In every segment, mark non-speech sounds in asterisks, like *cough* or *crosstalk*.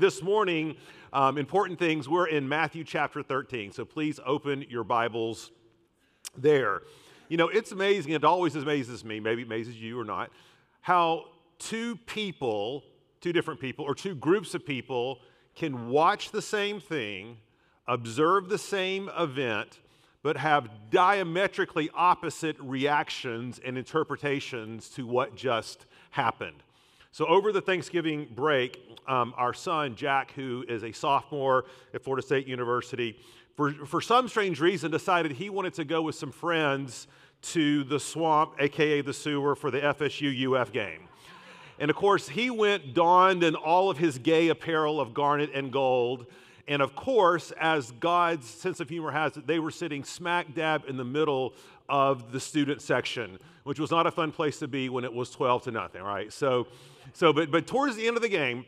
this morning, um, important things, we're in Matthew chapter 13. So please open your Bibles there. You know, it's amazing, it always amazes me, maybe it amazes you or not, how two people, two different people, or two groups of people can watch the same thing, observe the same event, but have diametrically opposite reactions and interpretations to what just happened. So, over the Thanksgiving break, um, our son, Jack, who is a sophomore at Florida State University, for, for some strange reason decided he wanted to go with some friends to the swamp, aka the sewer, for the FSU UF game. And of course, he went donned in all of his gay apparel of garnet and gold. And of course, as God's sense of humor has it, they were sitting smack dab in the middle of the student section, which was not a fun place to be when it was 12 to nothing, right? So, so but, but towards the end of the game,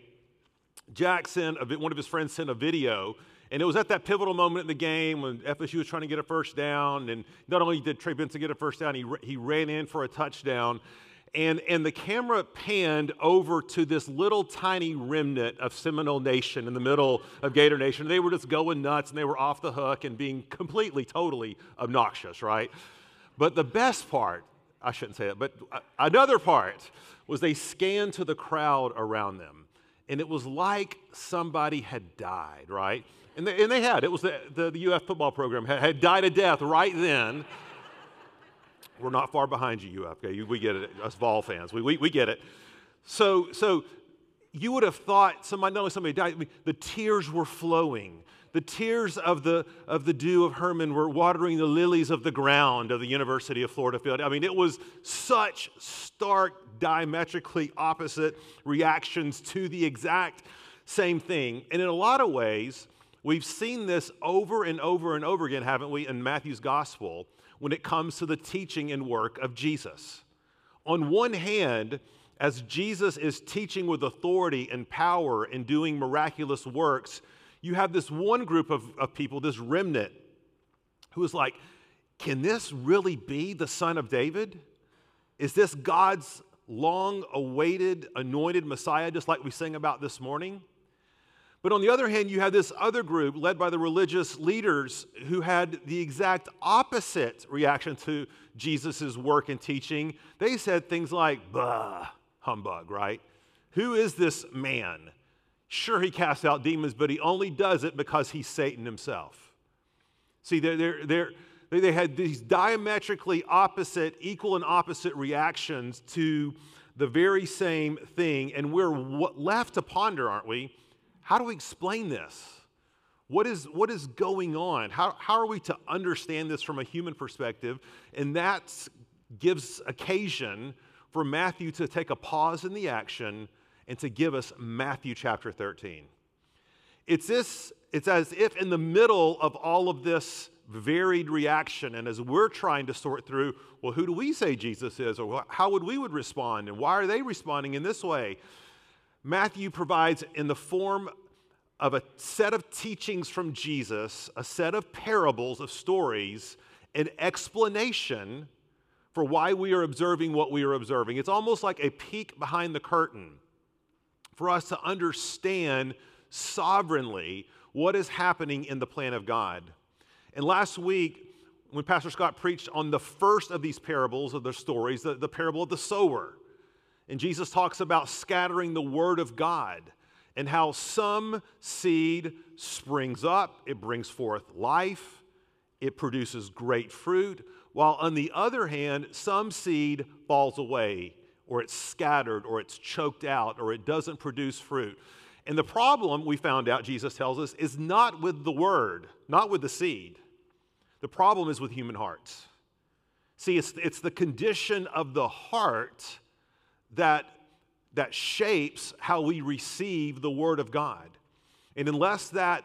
Jack sent, a, one of his friends sent a video and it was at that pivotal moment in the game when FSU was trying to get a first down. And not only did Trey Benson get a first down, he, he ran in for a touchdown. And, and the camera panned over to this little tiny remnant of Seminole Nation in the middle of Gator Nation. They were just going nuts and they were off the hook and being completely, totally obnoxious, right? But the best part, I shouldn't say that, but another part was they scanned to the crowd around them. And it was like somebody had died, right? And they, and they had. It was the, the, the UF football program had, had died a death right then. We're not far behind you, UF. Okay? We get it, us ball fans. We, we, we get it. So, so you would have thought somebody, not only somebody died, I mean, the tears were flowing. The tears of the, of the dew of Hermon were watering the lilies of the ground of the University of Florida Field. I mean, it was such stark, diametrically opposite reactions to the exact same thing. And in a lot of ways, We've seen this over and over and over again, haven't we, in Matthew's gospel when it comes to the teaching and work of Jesus. On one hand, as Jesus is teaching with authority and power and doing miraculous works, you have this one group of, of people, this remnant, who is like, can this really be the son of David? Is this God's long awaited anointed Messiah, just like we sang about this morning? But on the other hand, you have this other group led by the religious leaders who had the exact opposite reaction to Jesus' work and teaching. They said things like, bah, humbug, right? Who is this man? Sure, he casts out demons, but he only does it because he's Satan himself. See, they're, they're, they're, they had these diametrically opposite, equal and opposite reactions to the very same thing. And we're left to ponder, aren't we? How do we explain this? What is, what is going on? How, how are we to understand this from a human perspective? And that gives occasion for Matthew to take a pause in the action and to give us Matthew chapter 13. It's, this, it's as if in the middle of all of this varied reaction, and as we're trying to sort through, well, who do we say Jesus is? Or how would we would respond? And why are they responding in this way? Matthew provides in the form of a set of teachings from Jesus, a set of parables, of stories, an explanation for why we are observing what we are observing. It's almost like a peek behind the curtain for us to understand sovereignly what is happening in the plan of God. And last week, when Pastor Scott preached on the first of these parables, of the stories, the, the parable of the sower, and Jesus talks about scattering the word of God and how some seed springs up, it brings forth life, it produces great fruit, while on the other hand, some seed falls away, or it's scattered, or it's choked out, or it doesn't produce fruit. And the problem, we found out, Jesus tells us, is not with the word, not with the seed. The problem is with human hearts. See, it's, it's the condition of the heart that, that shapes how we receive the Word of God. And unless that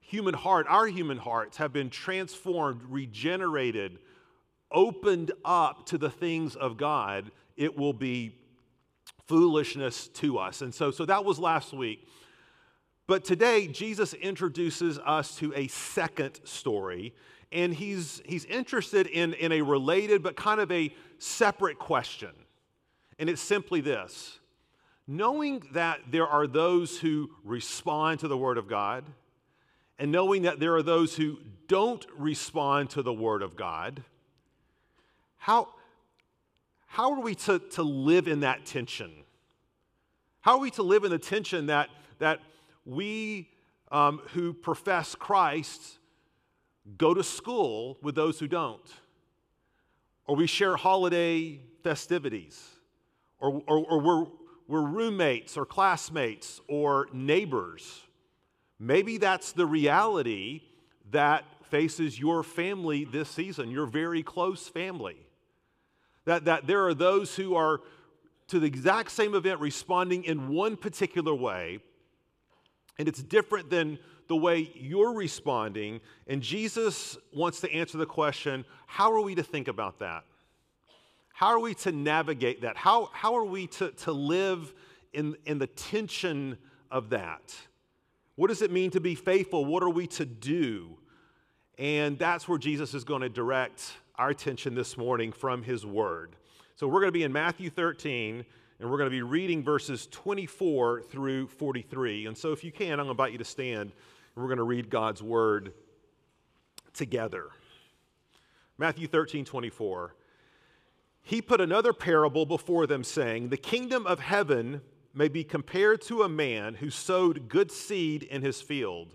human heart, our human hearts, have been transformed, regenerated, opened up to the things of God, it will be foolishness to us. And so, so that was last week. But today, Jesus introduces us to a second story, and he's, he's interested in, in a related but kind of a separate question. And it's simply this knowing that there are those who respond to the Word of God, and knowing that there are those who don't respond to the Word of God, how, how are we to, to live in that tension? How are we to live in the tension that, that we um, who profess Christ go to school with those who don't? Or we share holiday festivities? Or, or, or we're, we're roommates or classmates or neighbors? Maybe that's the reality that faces your family this season, your very close family. That, that there are those who are to the exact same event responding in one particular way, and it's different than the way you're responding. And Jesus wants to answer the question how are we to think about that? How are we to navigate that? How, how are we to, to live in, in the tension of that? What does it mean to be faithful? What are we to do? And that's where Jesus is going to direct our attention this morning from his word. So we're going to be in Matthew 13, and we're going to be reading verses 24 through 43. And so if you can, I'm going to invite you to stand, and we're going to read God's word together. Matthew 13, 24. He put another parable before them, saying, The kingdom of heaven may be compared to a man who sowed good seed in his field.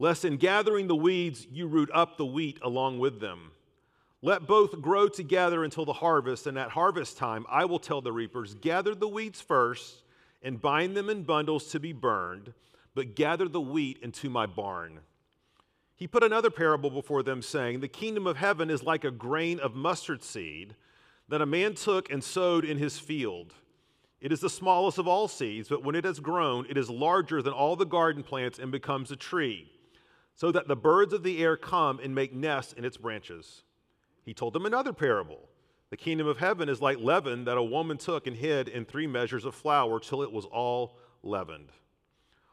lest in gathering the weeds you root up the wheat along with them. Let both grow together until the harvest, and at harvest time I will tell the reapers, Gather the weeds first and bind them in bundles to be burned, but gather the wheat into my barn. He put another parable before them, saying, The kingdom of heaven is like a grain of mustard seed that a man took and sowed in his field. It is the smallest of all seeds, but when it has grown, it is larger than all the garden plants and becomes a tree so that the birds of the air come and make nests in its branches. He told them another parable. The kingdom of heaven is like leaven that a woman took and hid in three measures of flour till it was all leavened.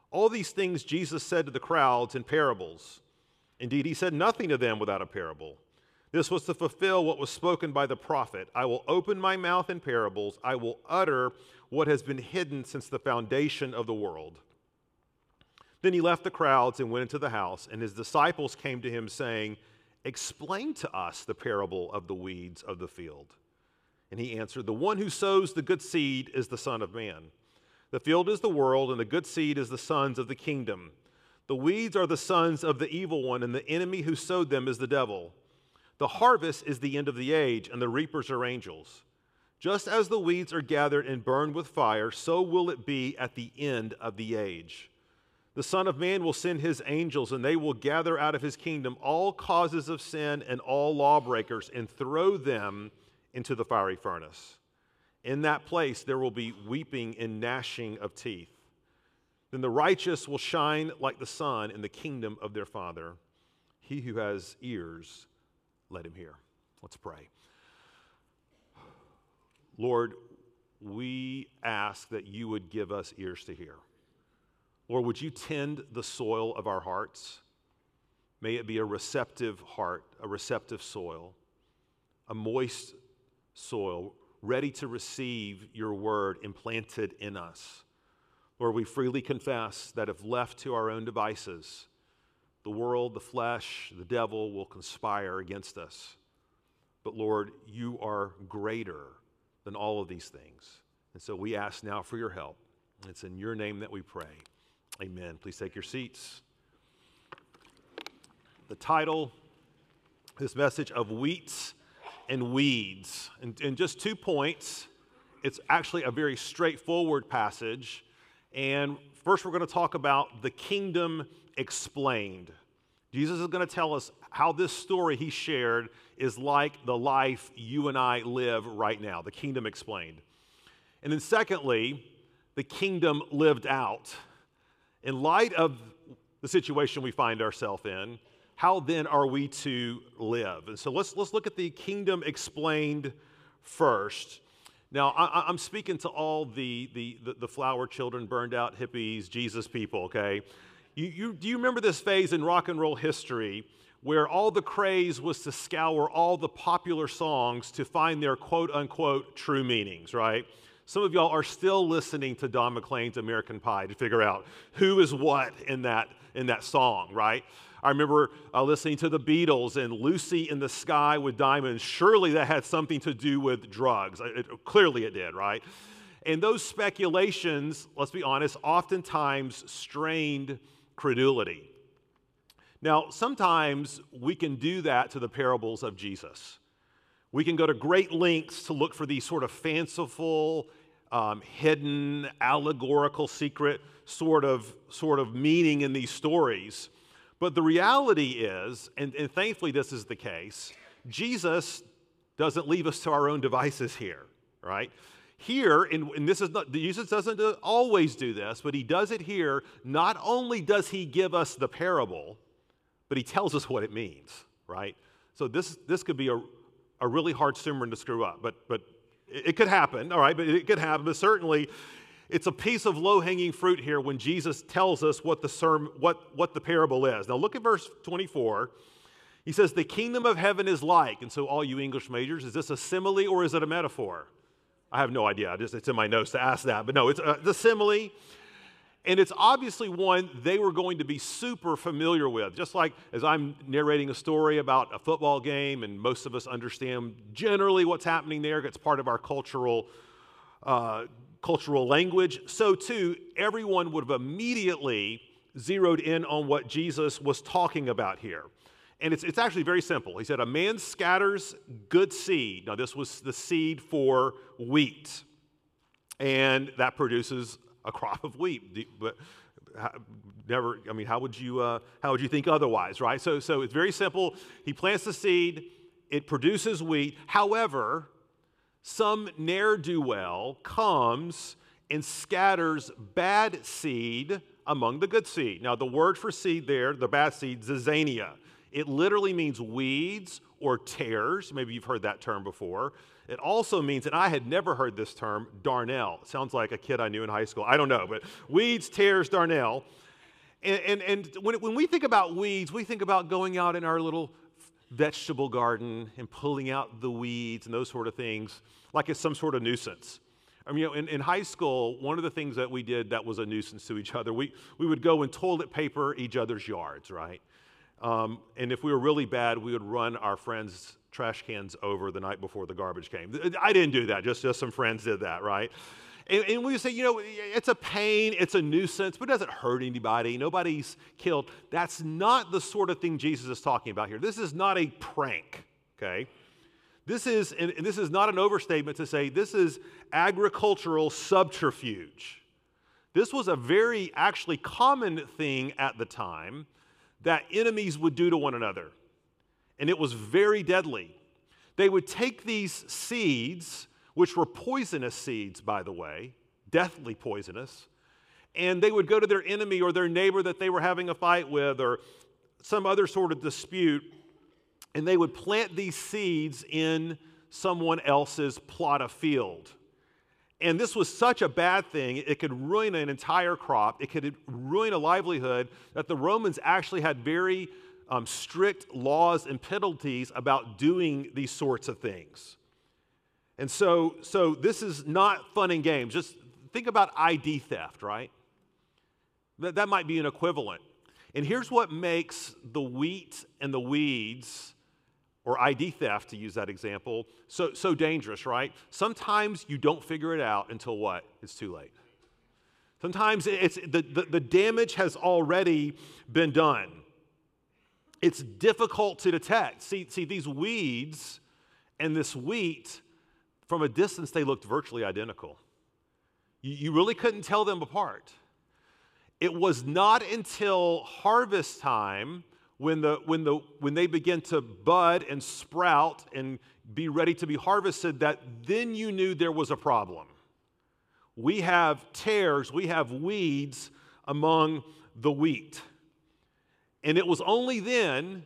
All these things Jesus said to the crowds in parables. Indeed, he said nothing to them without a parable. This was to fulfill what was spoken by the prophet I will open my mouth in parables, I will utter what has been hidden since the foundation of the world. Then he left the crowds and went into the house, and his disciples came to him, saying, Explain to us the parable of the weeds of the field. And he answered, The one who sows the good seed is the Son of Man. The field is the world, and the good seed is the sons of the kingdom. The weeds are the sons of the evil one, and the enemy who sowed them is the devil. The harvest is the end of the age, and the reapers are angels. Just as the weeds are gathered and burned with fire, so will it be at the end of the age. The Son of Man will send his angels, and they will gather out of his kingdom all causes of sin and all lawbreakers and throw them into the fiery furnace. In that place there will be weeping and gnashing of teeth. Then the righteous will shine like the sun in the kingdom of their Father. He who has ears, let him hear. Let's pray. Lord, we ask that you would give us ears to hear. Lord, would you tend the soil of our hearts? May it be a receptive heart, a receptive soil, a moist soil, ready to receive your word implanted in us. Lord, we freely confess that if left to our own devices, the world, the flesh, the devil will conspire against us. But Lord, you are greater than all of these things. And so we ask now for your help. It's in your name that we pray. Amen. Please take your seats. The title, this message of wheats and weeds. And in just two points, it's actually a very straightforward passage. And first, we're going to talk about the kingdom explained. Jesus is going to tell us how this story he shared is like the life you and I live right now, the kingdom explained. And then, secondly, the kingdom lived out, in light of the situation we find ourselves in, how then are we to live? And so let's, let's look at the kingdom explained first. Now, I, am speaking to all the, the, the, the, flower children, burned out hippies, Jesus people, okay? You, you, do you remember this phase in rock and roll history where all the craze was to scour all the popular songs to find their quote unquote true meanings, right? Some of y'all are still listening to Don McLean's American Pie to figure out who is what in that, in that song, right? I remember uh, listening to the Beatles and Lucy in the Sky with Diamonds. Surely that had something to do with drugs. It, clearly it did, right? And those speculations, let's be honest, oftentimes strained credulity. Now, sometimes we can do that to the parables of Jesus. We can go to great lengths to look for these sort of fanciful, um, hidden, allegorical, secret sort of, sort of meaning in these stories. But the reality is, and, and thankfully this is the case, Jesus doesn't leave us to our own devices here, right? Here, and, and this is not, Jesus doesn't always do this, but he does it here. Not only does he give us the parable, but he tells us what it means, right? So this, this could be a, a really hard sermon to screw up, but, but it, could happen, all right? But it could happen, but certainly it's a piece of low hanging fruit here when Jesus tells us what the, sermon, what, what the parable is. Now, look at verse 24. He says, The kingdom of heaven is like. And so, all you English majors, is this a simile or is it a metaphor? I have no idea. Just, it's in my notes to ask that. But no, it's a, it's a simile. And it's obviously one they were going to be super familiar with. Just like as I'm narrating a story about a football game, and most of us understand generally what's happening there, it's part of our cultural uh, cultural language, so too, everyone would have immediately zeroed in on what Jesus was talking about here. And it's, it's actually very simple. He said, A man scatters good seed. Now, this was the seed for wheat, and that produces a crop of wheat. But never, I mean, how would you, uh, how would you think otherwise, right? So, so it's very simple. He plants the seed, it produces wheat. However, some ne'er do well comes and scatters bad seed among the good seed. Now, the word for seed there, the bad seed, zizania, it literally means weeds or tares. Maybe you've heard that term before. It also means, and I had never heard this term, darnel. It sounds like a kid I knew in high school. I don't know, but weeds, tares, darnel. And, and, and when, when we think about weeds, we think about going out in our little vegetable garden and pulling out the weeds and those sort of things like it's some sort of nuisance. I mean, you know, in, in high school, one of the things that we did that was a nuisance to each other, we, we would go and toilet paper each other's yards, right? Um, and if we were really bad, we would run our friends' trash cans over the night before the garbage came. I didn't do that, just, just some friends did that, right? And, and we say, you know, it's a pain, it's a nuisance, but it doesn't hurt anybody. Nobody's killed. That's not the sort of thing Jesus is talking about here. This is not a prank, okay? This is, and this is not an overstatement to say, this is agricultural subterfuge. This was a very actually common thing at the time that enemies would do to one another. And it was very deadly. They would take these seeds, which were poisonous seeds, by the way, deathly poisonous, and they would go to their enemy or their neighbor that they were having a fight with or some other sort of dispute and they would plant these seeds in someone else's plot of field. And this was such a bad thing, it could ruin an entire crop, it could ruin a livelihood, that the Romans actually had very um, strict laws and penalties about doing these sorts of things. And so, so this is not fun and games. Just think about ID theft, right? That, that might be an equivalent. And here's what makes the wheat and the weeds or ID theft, to use that example, so, so dangerous, right? Sometimes you don't figure it out until what? It's too late. Sometimes it's, the, the, the damage has already been done. It's difficult to detect. See, see, these weeds and this wheat, from a distance, they looked virtually identical. You, you really couldn't tell them apart. It was not until harvest time when, the, when, the, when they begin to bud and sprout and be ready to be harvested, that then you knew there was a problem. we have tares, we have weeds among the wheat. And it was only then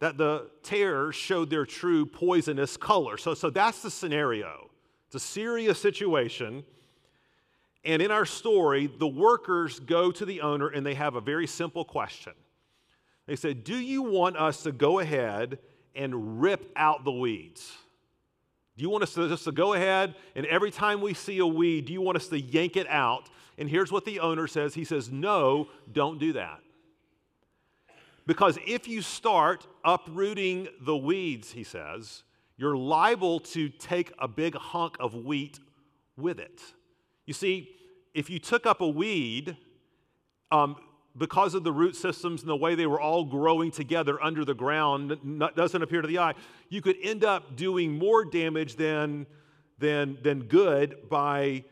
that the tares showed their true poisonous color. So, so that's the scenario. It's a serious situation. And in our story, the workers go to the owner and they have a very simple question. They said, Do you want us to go ahead and rip out the weeds? Do you want us to just to go ahead and every time we see a weed, do you want us to yank it out? And here's what the owner says He says, No, don't do that. Because if you start uprooting the weeds, he says, you're liable to take a big hunk of wheat with it. You see, if you took up a weed, um, because of the root systems and the way they were all growing together under the ground, not, doesn't appear to the eye, you could end up doing more damage than, than, than good by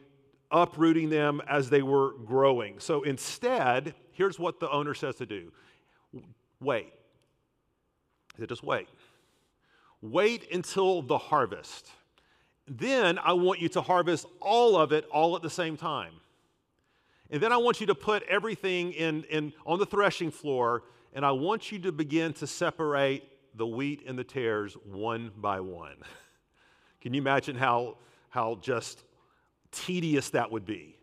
uprooting them as they were growing. So instead, here's what the owner says to do wait. He said, just wait. Wait until the harvest. Then I want you to harvest all of it all at the same time. And then I want you to put everything in, in, on the threshing floor, and I want you to begin to separate the wheat and the tares one by one. *laughs* Can you imagine how, how just tedious that would be?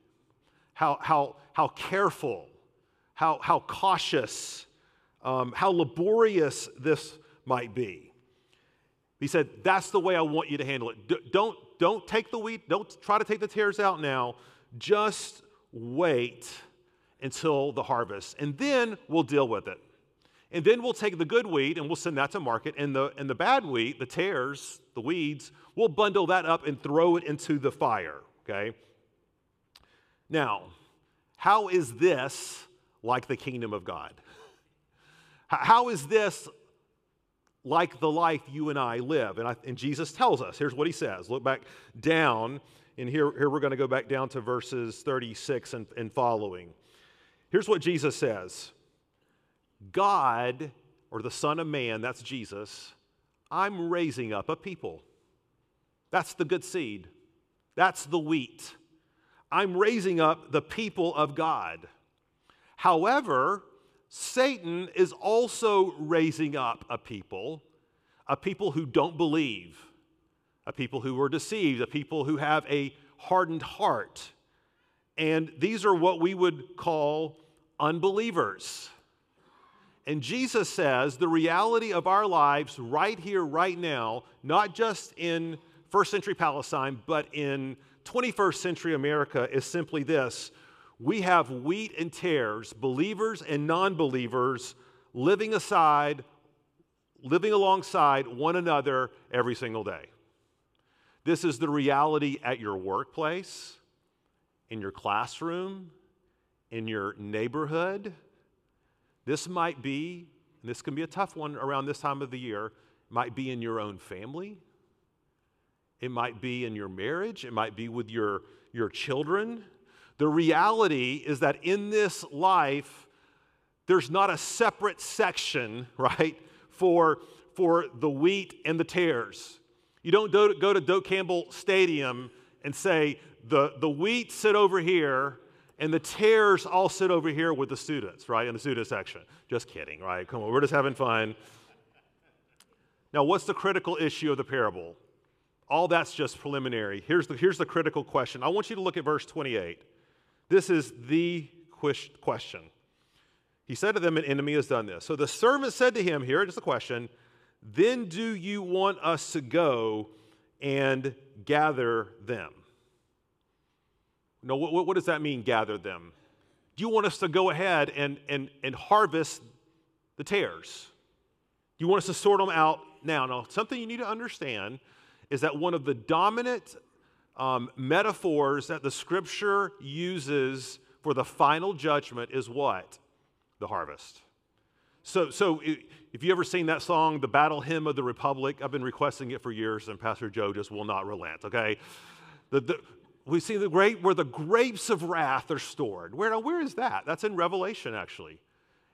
How, how, how careful, how, how cautious, um, how laborious this might be. He said, That's the way I want you to handle it. D- don't, don't take the wheat, don't try to take the tares out now. Just wait until the harvest, and then we'll deal with it. And then we'll take the good wheat and we'll send that to market, and the, and the bad wheat, the tares, the weeds, we'll bundle that up and throw it into the fire, okay? Now, how is this like the kingdom of God? How is this like the life you and I live? And, I, and Jesus tells us. Here's what he says. Look back down, and here, here we're going to go back down to verses 36 and, and following. Here's what Jesus says God, or the Son of Man, that's Jesus, I'm raising up a people. That's the good seed, that's the wheat. I'm raising up the people of God. However, Satan is also raising up a people, a people who don't believe, a people who were deceived, a people who have a hardened heart. And these are what we would call unbelievers. And Jesus says the reality of our lives right here, right now, not just in first century Palestine, but in 21st century America, is simply this we have wheat and tares, believers and non believers living aside, living alongside one another every single day. This is the reality at your workplace, in your classroom, in your neighborhood. This might be, and this can be a tough one around this time of the year, might be in your own family. It might be in your marriage. It might be with your, your children. The reality is that in this life, there's not a separate section, *laughs* right, for, for the wheat and the tares. You don't go to, go to Doak Campbell Stadium and say, the, the wheat sit over here and the tares all sit over here with the students, right, in the student section. Just kidding, right? Come on, we're just having fun. Now, what's the critical issue of the parable? All that's just preliminary. Here's the, here's the critical question. I want you to look at verse 28. This is the question. He said to them, An enemy has done this. So the servant said to him, Here the question, then do you want us to go and gather them? No, what, what does that mean, gather them? Do you want us to go ahead and, and, and harvest the tares? Do you want us to sort them out now? Now, something you need to understand is that one of the dominant um, metaphors that the scripture uses for the final judgment is what? The harvest. So, so if you ever seen that song, The Battle Hymn of the Republic, I've been requesting it for years, and Pastor Joe just will not relent, okay? The, the, we see the great where the grapes of wrath are stored. Where, oh, where is that? That's in Revelation, actually.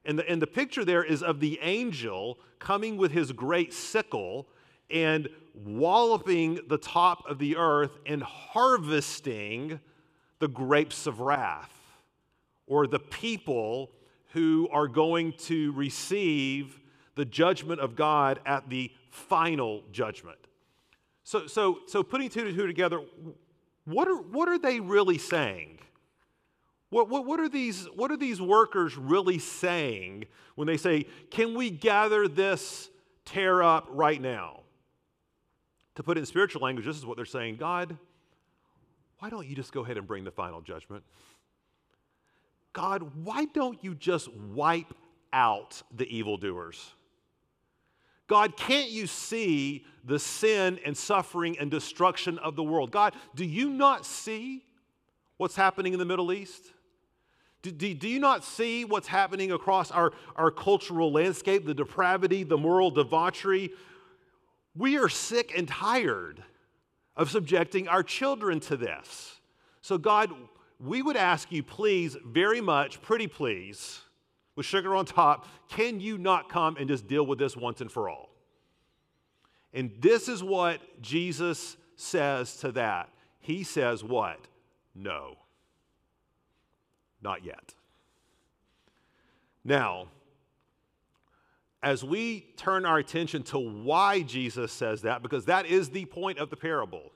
And the, and the picture there is of the angel coming with his great sickle and walloping the top of the earth and harvesting the grapes of wrath or the people who are going to receive the judgment of God at the final judgment. So, so, so putting two and two together, what are, what are they really saying? What, what, what, are these, what are these workers really saying when they say, Can we gather this tare up right now? To put it in spiritual language, this is what they're saying God, why don't you just go ahead and bring the final judgment? God, why don't you just wipe out the evildoers? God, can't you see the sin and suffering and destruction of the world? God, do you not see what's happening in the Middle East? Do, do, do, you not see what's happening across our, our cultural landscape, the depravity, the moral debauchery? We are sick and tired of subjecting our children to this. So, God, we would ask you, please, very much, pretty please, with sugar on top, can you not come and just deal with this once and for all? And this is what Jesus says to that. He says, What? No. Not yet. Now, as we turn our attention to why Jesus says that, because that is the point of the parable,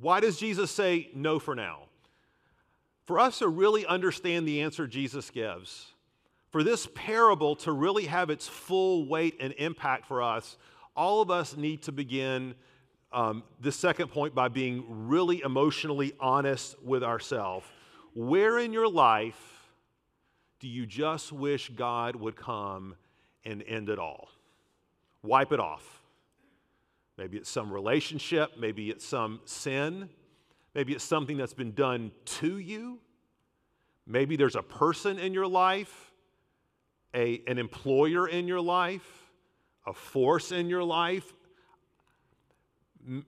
why does Jesus say no for now? For us to really understand the answer Jesus gives, for this parable to really have its full weight and impact for us, all of us need to begin um, the second point by being really emotionally honest with ourselves. Where in your life do you just wish God would come and end it all? Wipe it off. Maybe it's some relationship, maybe it's some sin, maybe it's something that's been done to you. Maybe there's a person in your life, a, an employer in your life, a force in your life.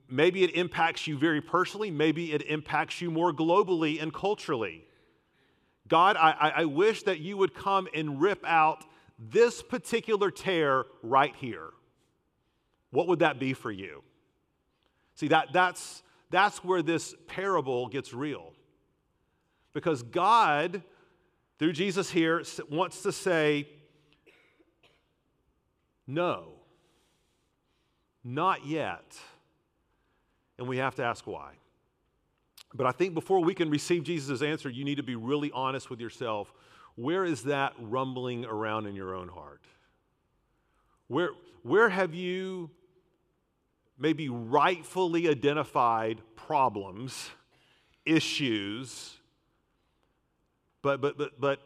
Maybe it impacts you very personally, maybe it impacts you more globally and culturally. God, I, I wish that you would come and rip out this particular tare right here what would that be for you? See, that, that's, that's where this parable gets real. Because God, through Jesus here, wants to say, no, not yet. And we have to ask why. But I think before we can receive Jesus' answer, you need to be really honest with yourself. Where is that rumbling around in your own heart? Where, where have you maybe rightfully identified problems, issues, but, but, but, but,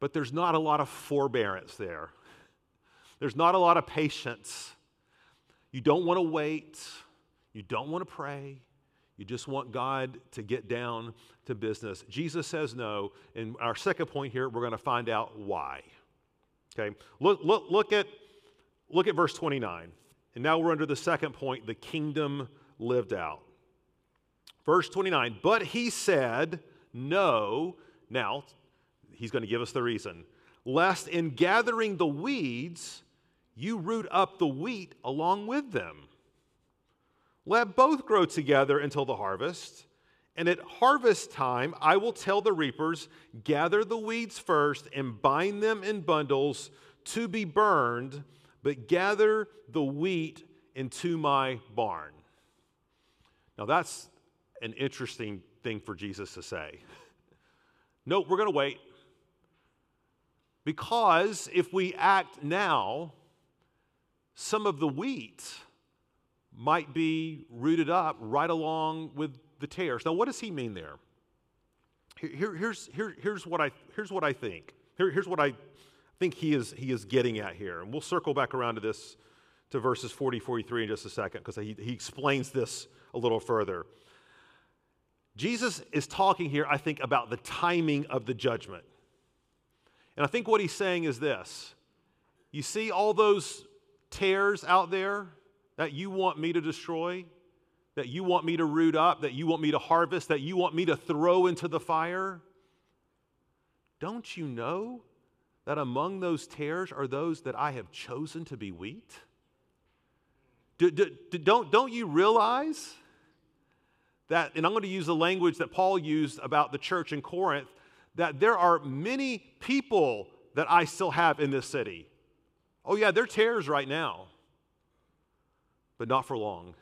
but there's not a lot of forbearance there. There's not a lot of patience. You don't want to wait. You don't want to pray. You just want God to get down to business. Jesus says no. And our second point here, we're going to find out why. Okay? Look, look, look, at, look at verse 29. And now we're under the second point the kingdom lived out. Verse 29 But he said, No. Now, he's going to give us the reason. Lest in gathering the weeds, you root up the wheat along with them. Let both grow together until the harvest. And at harvest time, I will tell the reapers, gather the weeds first and bind them in bundles to be burned but gather the wheat into my barn. Now, that's an interesting thing for Jesus to say. *laughs* no, we're going to wait. Because if we act now, some of the wheat might be rooted up right along with the tares. Now, what does he mean there? Here, here's, here, here's, what I, here's what I think. Here, here's what I think he is, he is getting at here. And we'll circle back around to this, to verses 40, 43 in just a second, because he, he explains this a little further. Jesus is talking here, I think, about the timing of the judgment. And I think what he's saying is this You see all those tares out there that you want me to destroy, that you want me to root up, that you want me to harvest, that you want me to throw into the fire? Don't you know that among those tares are those that I have chosen to be wheat? Do, do, don't, don't you realize that, and I'm going to use the language that Paul used about the church in Corinth, that there are many people that I still have in this city. Oh, yeah, they're tares right now, but not for long.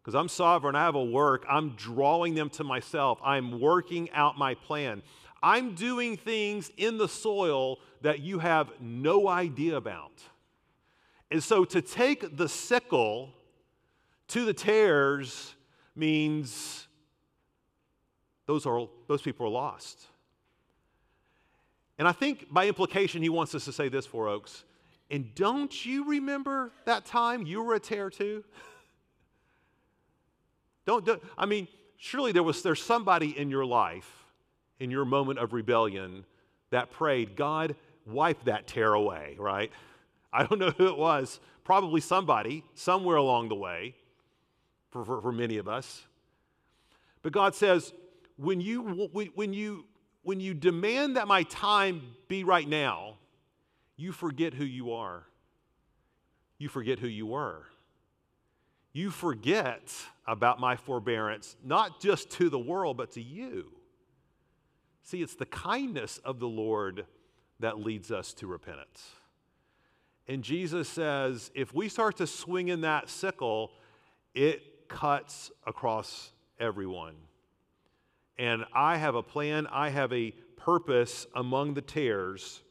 Because I'm sovereign, I have a work, I'm drawing them to myself, I'm working out my plan. I'm doing things in the soil that you have no idea about. And so to take the sickle to the tares means those, are, those people are lost. And I think by implication, he wants us to say this for Oaks. And don't you remember that time you were a tare too? *laughs* don't, do, I mean, surely there was there's somebody in your life, in your moment of rebellion, that prayed, God, wipe that tear away, right? I don't know who it was. Probably somebody, somewhere along the way, for, for, for many of us. But God says, when you, when, you, when you demand that my time be right now, you forget who you are. You forget who you were. You forget about my forbearance, not just to the world, but to you. See, it's the kindness of the Lord that leads us to repentance. And Jesus says, if we start to swing in that sickle, it cuts across everyone. And I have a plan, I have a purpose among the tares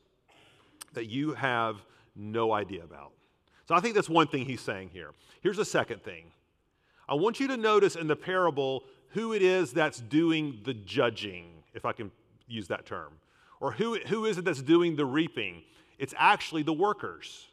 that you have no idea about. So I think that's one thing he's saying here. Here's a second thing. I want you to notice in the parable who it is that's doing the judging, if I can use that term. Or who, who is it that's doing the reaping? It's actually the workers.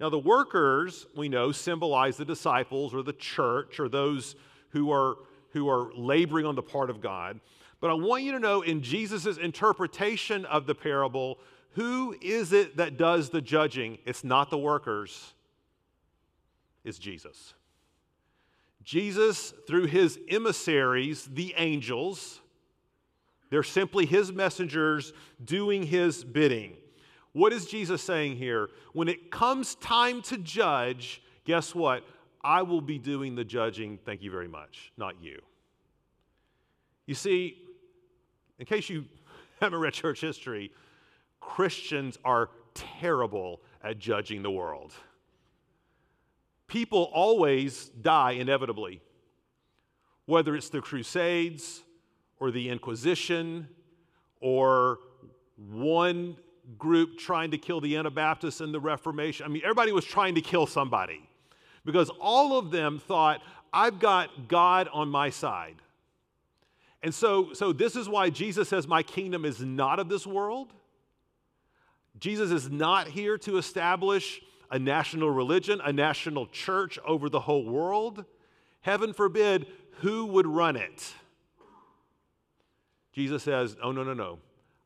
Now, the workers, we know, symbolize the disciples or the church or those who are, who are laboring on the part of God. But I want you to know in Jesus' interpretation of the parable, who is it that does the judging? It's not the workers, it's Jesus. Jesus, through his emissaries, the angels, they're simply his messengers doing his bidding. What is Jesus saying here? When it comes time to judge, guess what? I will be doing the judging, thank you very much, not you. You see, in case you *laughs* haven't read church history, Christians are terrible at judging the world. People always die inevitably, whether it's the Crusades or the Inquisition or one group trying to kill the Anabaptists and the Reformation. I mean, everybody was trying to kill somebody because all of them thought, I've got God on my side. And so, so this is why Jesus says, My kingdom is not of this world. Jesus is not here to establish a national religion, a national church over the whole world. Heaven forbid, who would run it? Jesus says, Oh, no, no, no.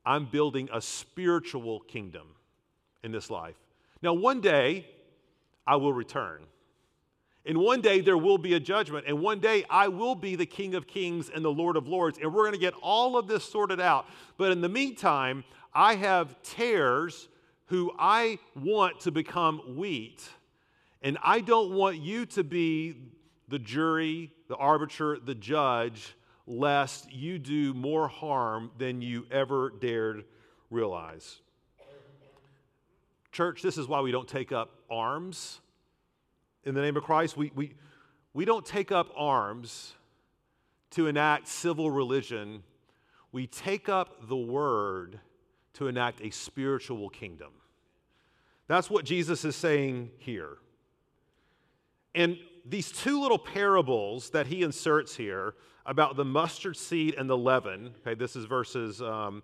I'm building a spiritual kingdom in this life. Now, one day, I will return. And one day there will be a judgment. And one day I will be the King of Kings and the Lord of Lords. And we're going to get all of this sorted out. But in the meantime, I have tares who I want to become wheat. And I don't want you to be the jury, the arbiter, the judge lest you do more harm than you ever dared realize. Church, this is why we don't take up arms in the name of Christ. We, we, we don't take up arms to enact civil religion, we take up the word to enact a spiritual kingdom. That's what Jesus is saying here. And these two little parables that he inserts here about the mustard seed and the leaven. Okay, this is verses um,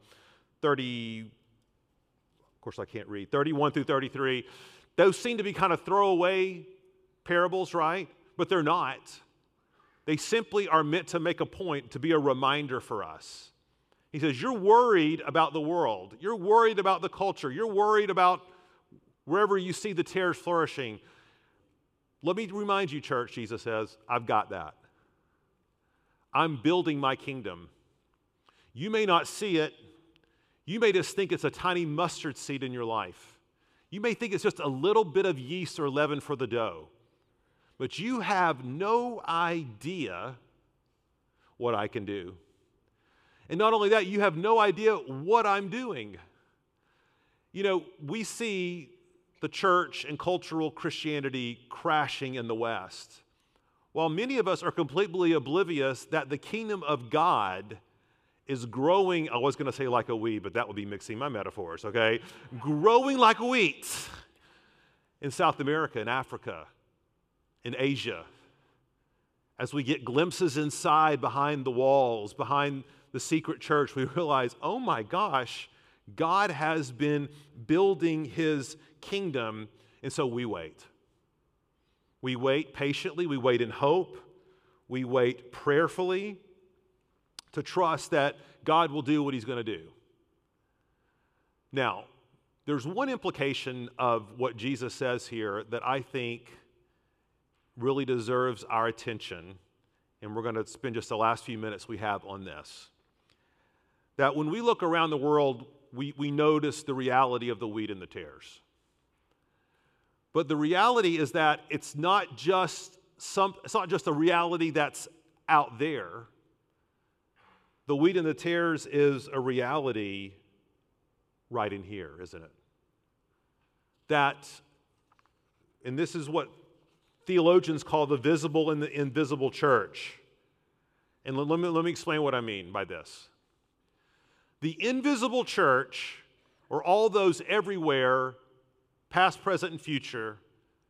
30, of course, I can't read, 31 through 33. Those seem to be kind of throwaway parables, right? But they're not. They simply are meant to make a point, to be a reminder for us. He says, You're worried about the world. You're worried about the culture. You're worried about wherever you see the tares flourishing. Let me remind you, church, Jesus says, I've got that. I'm building my kingdom. You may not see it. You may just think it's a tiny mustard seed in your life. You may think it's just a little bit of yeast or leaven for the dough. But you have no idea what I can do. And not only that, you have no idea what I'm doing. You know, we see the church and cultural Christianity crashing in the West, while many of us are completely oblivious that the kingdom of God is growing. I was going to say like a weed, but that would be mixing my metaphors, okay? growing like wheat in South America, in Africa, in Asia. As we get glimpses inside behind the walls, behind the secret church, we *laughs* realize, oh my gosh, God has been building his kingdom, and so we wait. We wait patiently, we wait in hope, we wait prayerfully to trust that God will do what he's going to do. Now, there's one implication of what Jesus says here that I think really deserves our attention, and we're going to spend just the last few minutes we have on this that when we look around the world, we, we notice the reality of the wheat and the tares. But the reality is that it's not just some, it's not just a reality that's out there. The wheat and the tares is a reality right in here, isn't it? That, and this is what theologians call the visible and the invisible church. And let me, let me explain what I mean by this. The invisible church, or all those everywhere, past, present, and future,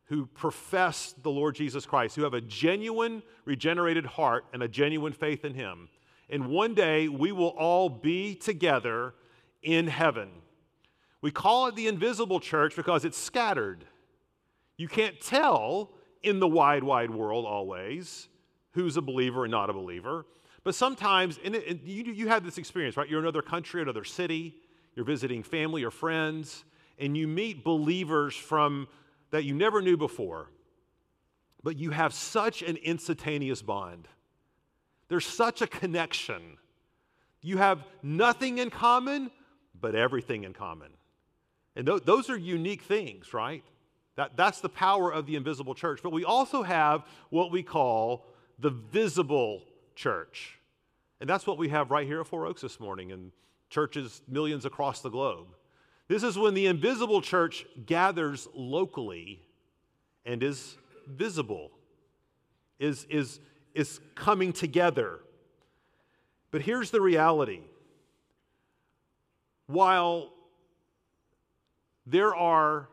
who profess the Lord Jesus Christ, who have a genuine, regenerated heart and a genuine faith in Him. And one day we will all be together in heaven. We call it the invisible church because it's scattered. You can't tell in the wide, wide world always who's a believer and not a believer. But sometimes, and, it, and you, you have this experience, right? You're in another country, another city, you're visiting family or friends, and you meet believers from that you never knew before. But you have such an instantaneous bond. There's such a connection. You have nothing in common, but everything in common. And th- those are unique things, right? That, that's the power of the invisible church. But we also have what we call the visible church. And that's what we have right here at Four Oaks this morning and churches millions across the globe. This is when the invisible church gathers locally and is visible, is, is, is coming together. But here's the reality while there are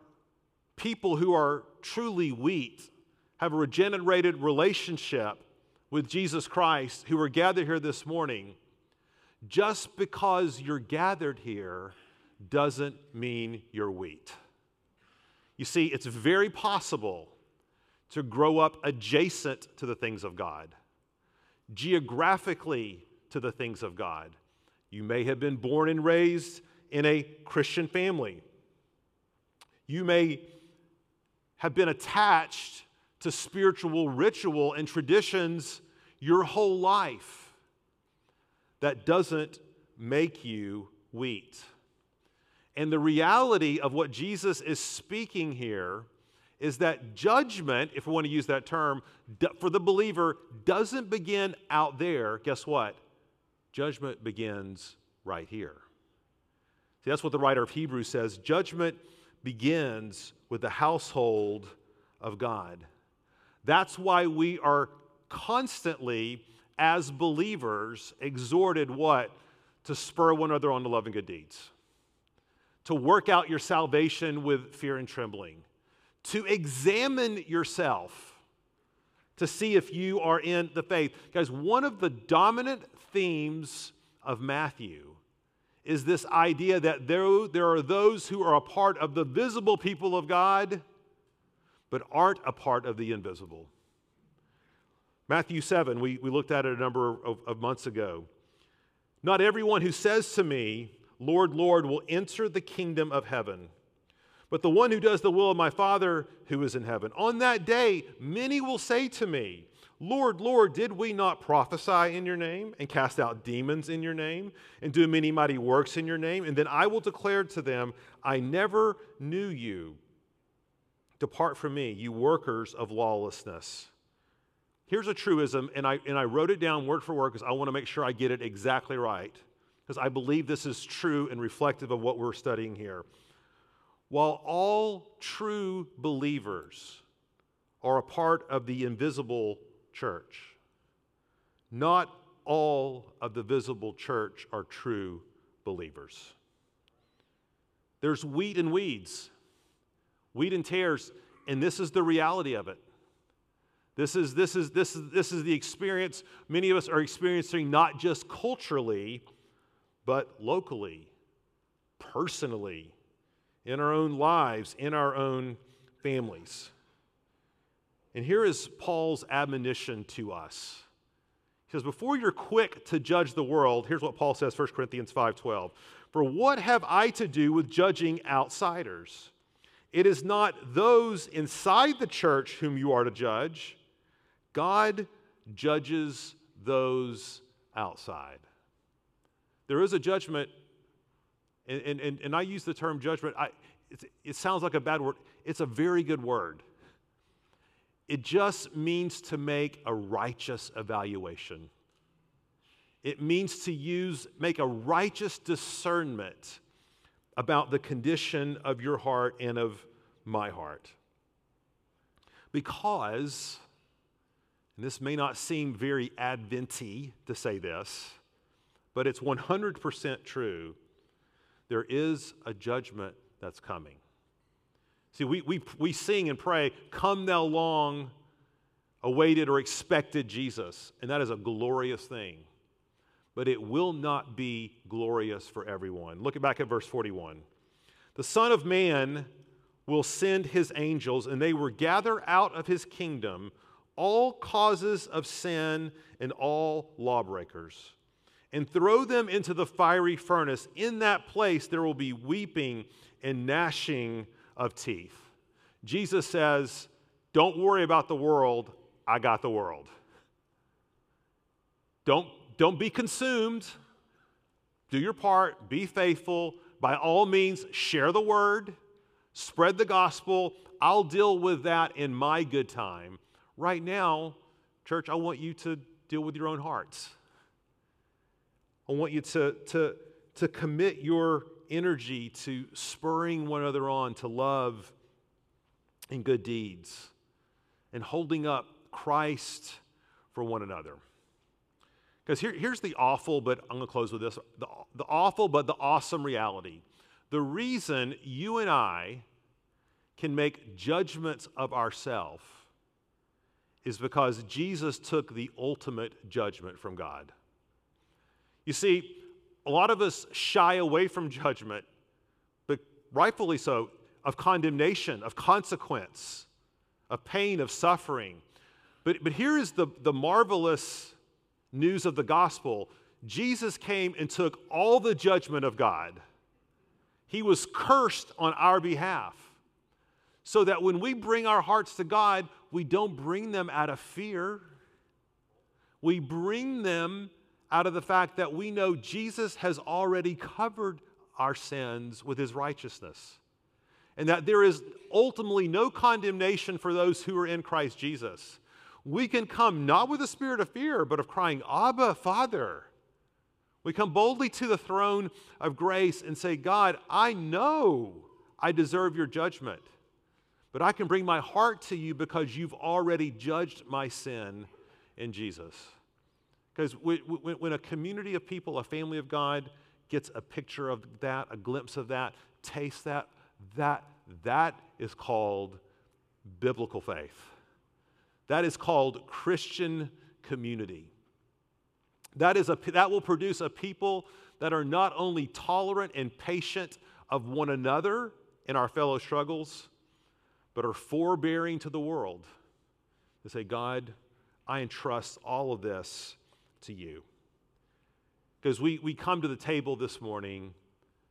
people who are truly wheat, have a regenerated relationship with Jesus Christ who are gathered here this morning, just because you're gathered here doesn't mean you're wheat. You see, it's very possible to grow up adjacent to the things of God, geographically to the things of God. You may have been born and raised in a Christian family. You may have been attached to spiritual ritual and traditions your whole life. That doesn't make you wheat. And the reality of what Jesus is speaking here is that judgment, if we want to use that term, for the believer doesn't begin out there. Guess what? Judgment begins right here. See, that's what the writer of Hebrews says. Judgment begins with the household of God. That's why we are constantly, as believers, exhorted what? To spur one another on to love and good deeds. To work out your salvation with fear and trembling. To examine yourself to see if you are in the faith. Guys, one of the dominant themes of Matthew is this idea that there, there are those who are a part of the visible people of God but aren't a part of the invisible. Matthew 7, we, we looked at it a number of, of months ago. Not everyone who says to me, Lord, Lord, will enter the kingdom of heaven, but the one who does the will of my Father who is in heaven. On that day, many will say to me, Lord, Lord, did we not prophesy in your name and cast out demons in your name and do many mighty works in your name? And then I will declare to them, I never knew you. Depart from me, you workers of lawlessness. here's a truism, and I, and I wrote it down word for word because I want to make sure I get it exactly right, because I believe this is true and reflective of what we're studying here. While all true believers are a part of the invisible church, not all of the visible church are true believers. There's wheat and weeds, wheat and tares, and this is the reality of it. This is, this, is, this, is, this is the experience many of us are experiencing not just culturally, but locally, personally, in our own lives, in our own families. And here is Paul's admonition to us. He says, Before you're quick to judge the world, here's what Paul says, 1 Corinthians 5:12. For what have I to do with judging outsiders? It is not those inside the church whom you are to judge. God judges those outside. There is a judgment and, and, and, I use the term judgment, I, it sounds like a bad word. It's a very good word. It just means to make a righteous evaluation. It means to use, make a righteous discernment about the condition of your heart and of my heart. Because, and this may not seem very adventy to say this, but it's 100% true there is a judgment that's coming. See, we, we, we sing and pray, Come thou long awaited or expected Jesus, and that is a glorious thing. But it will not be glorious for everyone. Look back at verse 41. The Son of Man will send his angels, and they will gather out of his kingdom all causes of sin and all lawbreakers and throw them into the fiery furnace. In that place, there will be weeping and gnashing of teeth. Jesus says, Don't worry about the world. I got the world. Don't, don't be consumed. Do your part. Be faithful. By all means, share the word, spread the gospel. I'll deal with that in my good time. Right now, church, I want you to deal with your own hearts. I want you to, to, to commit your energy to spurring one another on to love and good deeds and holding up Christ for one another. Because here, here's the awful, but I'm going to close with this the, the awful, but the awesome reality. The reason you and I can make judgments of ourselves is because Jesus took the ultimate judgment from God. You see, a lot of us shy away from judgment, but rightfully so, of condemnation, of consequence, of pain, of suffering. But, but here is the, the marvelous news of the gospel Jesus came and took all the judgment of God. He was cursed on our behalf. So that when we bring our hearts to God, we don't bring them out of fear. We bring them out of the fact that we know Jesus has already covered our sins with his righteousness. And that there is ultimately no condemnation for those who are in Christ Jesus. We can come not with a spirit of fear, but of crying, Abba, Father. We come boldly to the throne of grace and say, God, I know I deserve your judgment, but I can bring my heart to you because you've already judged my sin in Jesus. Because when a community of people, a family of God, gets a picture of that, a glimpse of that, taste that, that, that is called biblical faith. That is called Christian community. That, is a, that will produce a people that are not only tolerant and patient of one another in our fellow struggles, but are forbearing to the world. They say, God, I entrust all of this to you. Because we, we come to the table this morning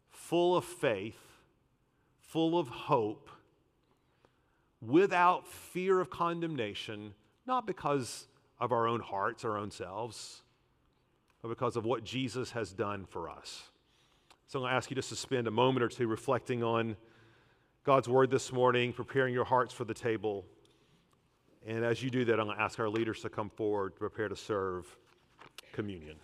full of faith, full of hope, without fear of condemnation, not because of our own hearts, our own selves, but because of what Jesus has done for us. So I'm going to ask you just to spend a moment or two reflecting on God's word this morning, preparing your hearts for the table. And as you do that, I'm going to ask our leaders to come forward to prepare to serve communion.